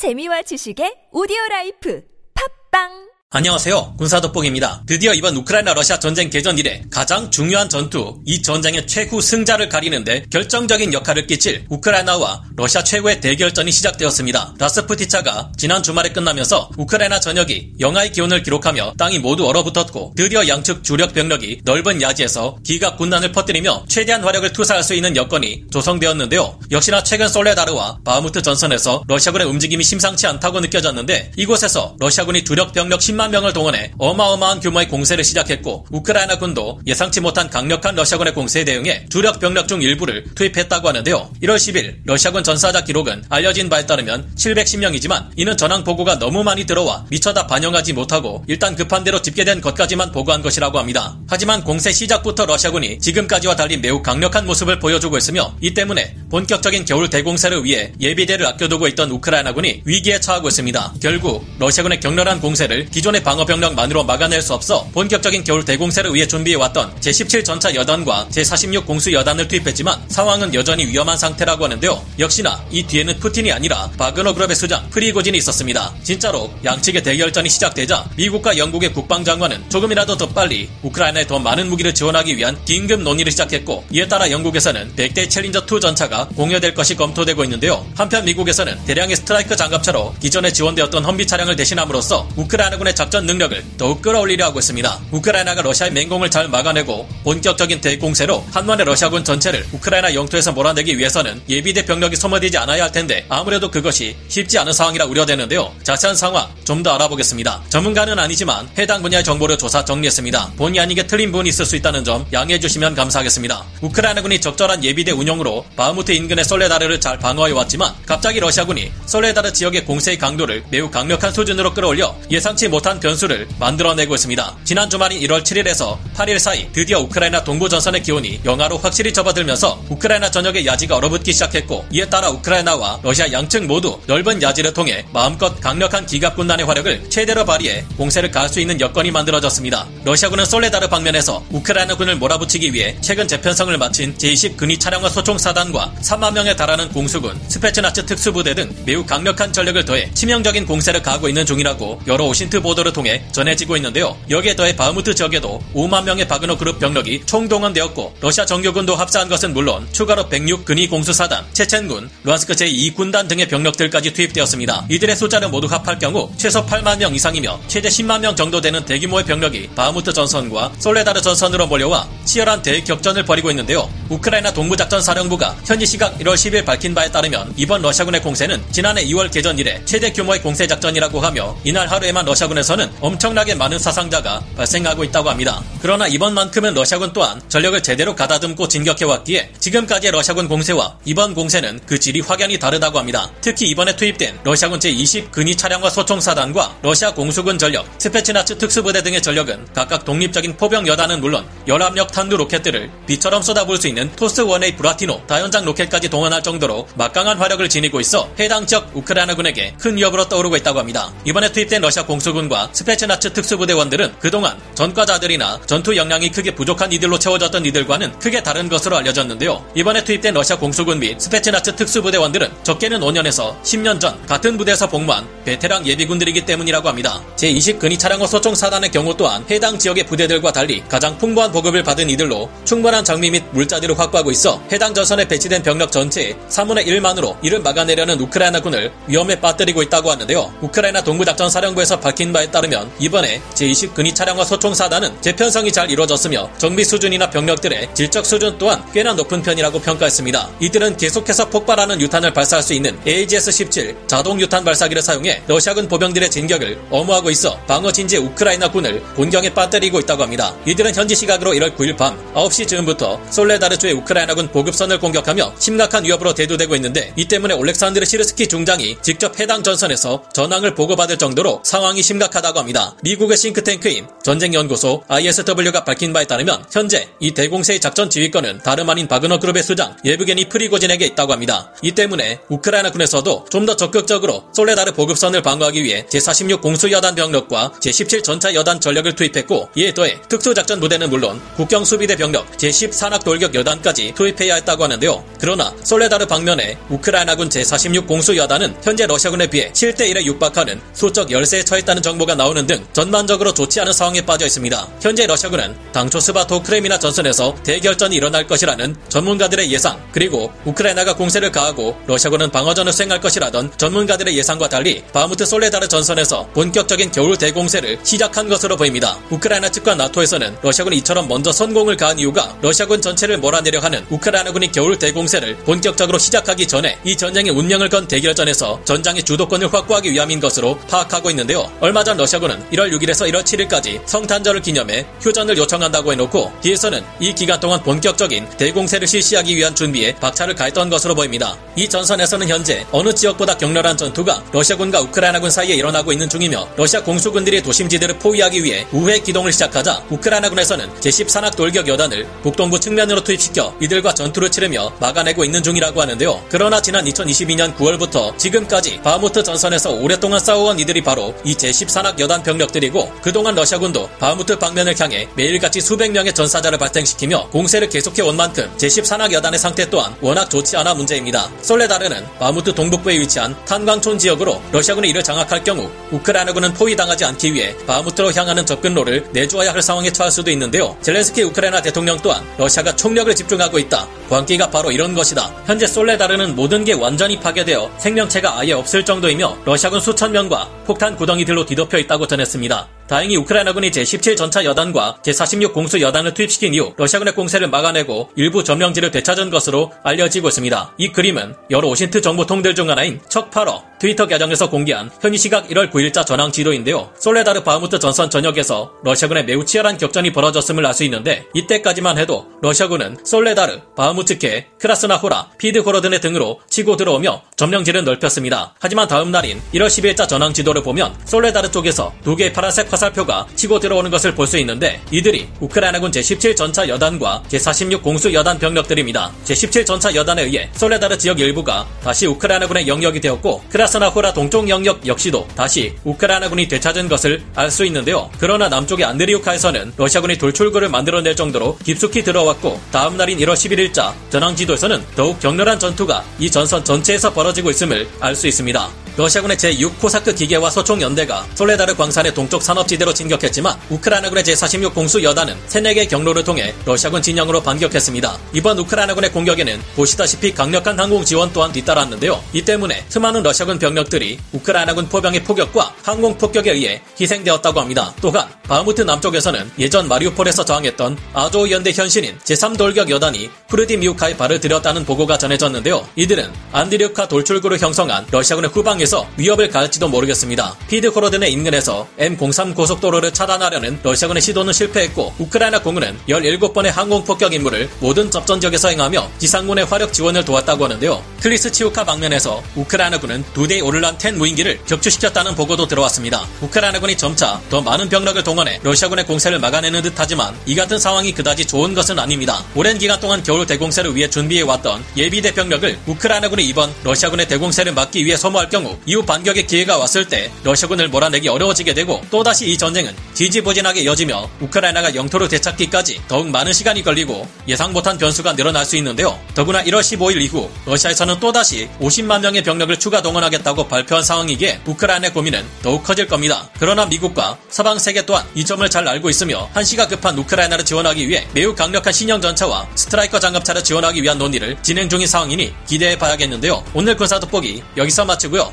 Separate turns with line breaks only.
재미와 지식의 오디오 life. 팟빵
안녕하세요. 군사돋보기입니다. 드디어 이번 우크라이나 러시아 전쟁 개전 이래 가장 중요한 전투, 이 전쟁의 최후 승자를 가리는데 결정적인 역할을 끼칠 우크라이나와 러시아 최고의 대결전이 시작되었습니다. 라스푸티차가 지난 주말에 끝나면서 우크라이나 전역이 영하의 기온을 기록하며 땅이 모두 얼어붙었고 드디어 양측 주력 병력이 넓은 야지에서 기갑 군단을 퍼뜨리며 최대한 화력을 투사할 수 있는 여건이 조성되었는데요. 역시나 최근 솔레다르와 바흐무트 전선에서 러시아군의 움직임이 심상치 않다고 느껴졌는데 이곳에서 러시아군이 주력 병력 10만 10만 명을 동원해 어마어마한 규모의 공세를 시작했고 우크라이나 군도 예상치 못한 강력한 러시아군의 공세에 대응해 주력 병력 중 일부를 투입했다고 하는데요. 1월 10일 러시아군 전사자 기록은 알려진 바에 따르면 710명이지만 이는 전황 보고가 너무 많이 들어와 미처 다 반영하지 못하고 일단 급한 대로 집계된 것까지만 보고한 것이라고 합니다. 하지만 공세 시작부터 러시아군이 지금까지와 달리 매우 강력한 모습을 보여주고 있으며 이 때문에 본격적인 겨울 대공세를 위해 예비대를 아껴두고 있던 우크라이나군이 위기에 처하고 있습니다. 결국 러시아군의 격렬한 공세를 기존 기존의 방어 병력만으로 막아낼 수 없어 본격적인 겨울 대공세를 위해 준비해왔던 제17 전차 여단과 제46 공수 여단을 투입했지만 상황은 여전히 위험한 상태라고 하는데요. 역시나 이 뒤에는 푸틴이 아니라 바그너 그룹의 수장 프리고진이 있었습니다. 진짜로 양측의 대결전이 시작되자 미국과 영국의 국방장관은 조금이라도 더 빨리 우크라이나에 더 많은 무기를 지원하기 위한 긴급 논의를 시작했고 이에 따라 영국에서는 100대 챌린저 2 전차가 공여될 것이 검토되고 있는데요. 한편 미국에서는 대량의 스트라이커 장갑차로 기존에 지원되었던 험비 차량을 대신함으로써 우크라이나군의 작전 능력을 더욱 끌어올리려 하고 있습니다. 우크라이나가 러시아의 맹공을 잘 막아내고 본격적인 대공세로 한번에 러시아군 전체를 우크라이나 영토에서 몰아내기 위해서는 예비대 병력이 소모되지 않아야 할 텐데 아무래도 그것이 쉽지 않은 상황이라 우려되는데요. 자세한 상황 좀 더 알아보겠습니다. 전문가는 아니지만 해당 분야의 정보를 조사 정리했습니다. 본의 아니게 틀린 부분이 있을 수 있다는 점 양해해 주시면 감사하겠습니다. 우크라이나군이 적절한 예비대 운영으로 바흐무트 인근의 솔레다르를 잘 방어해 왔지만 갑자기 러시아군이 솔레다르 지역의 공세의 강도를 매우 강력한 수준으로 끌어올려 예상치 못한 뚜렷한 변수를 만들어내고 있습니다. 지난 주말인 1월 7일에서 8일 사이 드디어 우크라이나 동부 전선의 기온이 영하로 확실히 접어들면서 우크라이나 전역의 야지가 얼어붙기 시작했고 이에 따라 우크라이나와 러시아 양측 모두 넓은 야지를 통해 마음껏 강력한 기갑군단의 화력을 최대로 발휘해 공세를 가할 수 있는 여건이 만들어졌습니다. 러시아군은 솔레다르 방면에서 우크라이나군을 몰아붙이기 위해 최근 재편성을 마친 제20 근위 차량화 소총 사단과 3만 명에 달하는 공수군, 스페츠나츠 특수부대 등 매우 강력한 전력을 더해 치명적인 공세를 가하고 있는 중이라고 여러 OSINT 보도 보도를 통해 전해지고 있는데요. 여기에 더해 바흐무트 지역에도 5만 명의 바그너 그룹 병력이 총동원되었고 러시아 정규군도 합사한 것은 물론 추가로 106 근위 공수사단, 체첸군, 루한스크 제2군단 등의 병력들까지 투입되었습니다. 이들의 숫자를 모두 합할 경우 최소 8만 명 이상이며 최대 10만 명 정도 되는 대규모의 병력이 바흐무트 전선과 솔레다르 전선으로 몰려와 치열한 대격전을 벌이고 있는데요. 우크라이나 동부작전 사령부가 현지 시각 1월 10일 밝힌 바에 따르면 이번 러시아군의 공세는 지난해 2월 개전 이래 최대 규모의 공세 작전이라고 하며 이날 하루에만 러시아군에서 전선은 엄청나게 많은 사상자가 발생하고 있다고 합니다. 그러나 이번만큼은 러시아군 또한 전력을 제대로 가다듬고 진격해왔기에 지금까지의 러시아군 공세와 이번 공세는 그 질이 확연히 다르다고 합니다. 특히 이번에 투입된 러시아군 제20 근위 차량화 소총사단과 러시아 공수군 전력, 스페츠나츠 특수부대 등의 전력은 각각 독립적인 포병 여단은 물론 열압력 탄두 로켓들을 비처럼 쏟아부을 수 있는 토스1A 브라티노 다연장 로켓까지 동원할 정도로 막강한 화력을 지니고 있어 해당 지역 우크라이나군에게 큰 위협으로 떠오르고 있다고 합니다. 이번에 투입된 러시아 공수군과 스페츠나츠 특수부대원들은 그동안 전과자들이나 전투 역량이 크게 부족한 이들로 채워졌던 이들과는 크게 다른 것으로 알려졌는데요. 이번에 투입된 러시아 공수군 및 스페츠나츠 특수부대원들은 적게는 5년에서 10년 전 같은 부대에서 복무한 베테랑 예비군들이기 때문이라고 합니다. 제20 근위 차량화 소총 사단의 경우 또한 해당 지역의 부대들과 달리 가장 풍부한 보급을 받은 이들로 충분한 장비 및 물자들을 확보하고 있어 해당 전선에 배치된 병력 전체의 3분의 1만으로 이를 막아내려는 우크라이나군을 위험에 빠뜨리고 있다고 하는데요. 우크라이나 동부작전 사령부에서 밝힌 바에 따르면 이번에 제20 근위 차량과 소총 사단은 재편성이 잘 이루어졌으며 정비 수준이나 병력들의 질적 수준 또한 꽤나 높은 편이라고 평가했습니다. 이들은 계속해서 폭발하는 유탄을 발사할 수 있는 AGS-17 자동 유탄 발사기를 사용해 러시아군 보병들의 진격을 엄호하고 있어 방어 진지 우크라이나 군을 곤경에 빠뜨리고 있다고 합니다. 이들은 현지 시각으로 1월 9일 밤 9시 즈음부터 솔레다르주의 우크라이나군 보급선을 공격하며 심각한 위협으로 대두되고 있는데 이 때문에 올렉산드르 시르스키 중장이 직접 해당 전선에서 전황을 보고받을 정도로 상황이 심각 심각하다고 합니다. 미국의 싱크탱크인 전쟁연구소 ISW가 밝힌 바에 따르면 현재 이 대공세의 작전 지휘권은 다름 아닌 바그너 그룹의 수장 예브게니 프리고진에게 있다고 합니다. 이 때문에 우크라이나 군에서도 좀 더 적극적으로 솔레다르 보급선을 방어하기 위해 제46 공수여단 병력과 제17 전차 여단 전력을 투입했고 이에 더해 특수작전 부대는 물론 국경 수비대 병력 제10산악 돌격 여단까지 투입해야 했다고 하는데요. 그러나 솔레다르 방면에 우크라이나군 제46 공수 여단은 현재 러시아군에 비해 7대1에 육박하는 수적 열세에 처했다는 정보가 나오는 등 전반적으로 좋지 않은 상황에 빠져 있습니다. 현재 러시아군은 당초 스바토 크레미나 전선에서 대결전이 일어날 것이라는 전문가들의 예상 그리고 우크라이나가 공세를 가하고 러시아군은 방어전을 수행할 것이라던 전문가들의 예상과 달리 바무트 솔레다르 전선에서 본격적인 겨울 대공세를 시작한 것으로 보입니다. 우크라이나 측과 나토에서는 러시아군이 이처럼 먼저 선공을 가한 이유가 러시아군 전체를 몰아내려 하는 우크라이나군이 겨울 대공세 를 본격적으로 시작하기 전에 이 전쟁의 운명을 건 대결전에서 전장의 주도권을 확보하기 위함인 것으로 파악하고 있는데요. 얼마 전 러시아군은 1월 6일에서 1월 7일까지 성탄절을 기념해 휴전을 요청한다고 해놓고 뒤에서는 이 기간 동안 본격적인 대공세를 실시하기 위한 준비에 박차를 가했던 것으로 보입니다. 이 전선에서는 현재 어느 지역보다 격렬한 전투가 러시아군과 우크라이나군 사이에 일어나고 있는 중이며 러시아 공수군들이 도심지대를 포위하기 위해 우회 기동을 시작하자 우크라이나군에서는 제10산악 돌격 여단을 북동부 측면으로 투입시켜 이들과 전투를 치르며 막아 내고 있는 중이라고 하는데요. 그러나 지난 2022년 9월부터 지금까지 바무트 전선에서 오랫동안 싸워온 이들이 바로 이 제10산악 여단 병력들이고 그동안 러시아군도 바무트 방면을 향해 매일같이 수백 명의 전사자를 발생시키며 공세를 계속해 온 만큼 제10산악 여단의 상태 또한 워낙 좋지 않아 문제입니다. 솔레다르는 바무트 동북부에 위치한 탄광촌 지역으로 러시아군이 이를 장악할 경우 우크라이나군은 포위당하지 않기 위해 바무트로 향하는 접근로를 내주어야 할 상황에 처할 수도 있는데요. 젤렌스키 우크라이나 대통령 또한 러시아가 총력을 집중하고 있다. 광기가 바로 이런 것이다. 현재 솔레다르는 모든 게 완전히 파괴되어 생명체가 아예 없을 정도이며 러시아군 수천 명과 폭탄 구덩이들로 뒤덮여 있다고 전했습니다. 다행히 우크라이나군이 제17 전차 여단과 제46 공수 여단을 투입시킨 이후 러시아군의 공세를 막아내고 일부 점령지를 되찾은 것으로 알려지고 있습니다. 이 그림은 여러 OSINT 정보통들 중 하나인 척 파러 트위터 계정에서 공개한 현지 시각 1월 9일자 전황 지도인데요. 솔레다르 바흐무트 전선 전역에서 러시아군의 매우 치열한 격전이 벌어졌음을 알 수 있는데 이때까지만 해도 러시아군은 솔레다르, 바흐무트케, 크라스나호라, 피드호로드네 등으로 치고 들어오며 점령지를 넓혔습니다. 하지만 다음 날인 1월 10일자 전황 지도를 보면 솔레다르 쪽에서 두 개의 파란색 화살표가 치고 들어오는 것을 볼 수 있는데 이들이 우크라이나군 제17 전차 여단과 제46 공수 여단 병력들입니다. 제17 전차 여단에 의해 솔레다르 지역 일부가 다시 우크라이나군의 영역이 되었고 크라스나호라 동쪽 영역 역시도 다시 우크라이나군이 되찾은 것을 알 수 있는데요. 그러나 남쪽의 안드리우카에서는 러시아군이 돌출구를 만들어낼 정도로 깊숙이 들어왔고 다음 날인 1월 11일자 전황 지도에서는 더욱 격렬한 전투가 이 전선 전체에서 벌어지고 있음을 알 수 있습니다. 러시아군의 제6 코사크 기계화 소총 연대가 솔레다르 광산의 동쪽 산업지대로 진격했지만 우크라이나군의 제46 공수 여단은 세네개 경로를 통해 러시아군 진영으로 반격했습니다. 이번 우크라이나군의 공격에는 보시다시피 강력한 항공 지원 또한 뒤따랐는데요. 이 때문에 수많은 러시아군 병력들이 우크라이나군 포병의 포격과 항공 폭격에 의해 희생되었다고 합니다. 또한 바흐무트 남쪽에서는 예전 마리우폴에서 저항했던 아조우 연대 현신인 제3 돌격 여단이 프르디미우카에 발을 들였다는 보고가 전해졌는데요. 이들은 안드리우카 돌출구를 형성한 러시아군의 후방에서 위협을 가할지도 모르겠습니다. 피드호로드네 인근에서 M03 고속도로를 차단하려는 러시아군의 시도는 실패했고 우크라이나 공군은 17번의 항공 폭격 임무를 모든 접전 지역에서 행하며 지상군의 화력 지원을 도왔다고 하는데요. 클리스치우카 방면에서 우크라이나군은 두 대의 오를란 ten 무인기를 격추시켰다는 보고도 들어왔습니다. 우크라이나군이 점차 더 많은 병력을 동원해 러시아군의 공세를 막아내는 듯하지만 이 같은 상황이 그다지 좋은 것은 아닙니다. 오랜 기간 동안 겨울 대공세를 위해 준비해왔던 예비대 병력을 우크라이나군이 이번 러시아군의 대공세를 막기 위해 소모할 경우 이후 반격의 기회가 왔을 때 러시아군을 몰아내기 어려워지게 되고 또다시 이 전쟁은 지지부진하게 이어지며 우크라이나가 영토를 되찾기까지 더욱 많은 시간이 걸리고 예상 못한 변수가 늘어날 수 있는데요. 더구나 1월 15일 이후 러시아에서는 또다시 50만 명의 병력을 추가 동원하겠다고 발표한 상황이기에 우크라이나의 고민은 더욱 커질 겁니다. 그러나 미국과 서방 세계 또한 이 점을 잘 알고 있으며 한시가 급한 우크라이나를 지원하기 위해 매우 강력한 신형 전차와 스트라이커 장갑차를 지원하기 위한 논의를 진행 중인 상황이니 기대해 봐야겠는데요. 오늘 군사 돋보기 여기서 마치고요.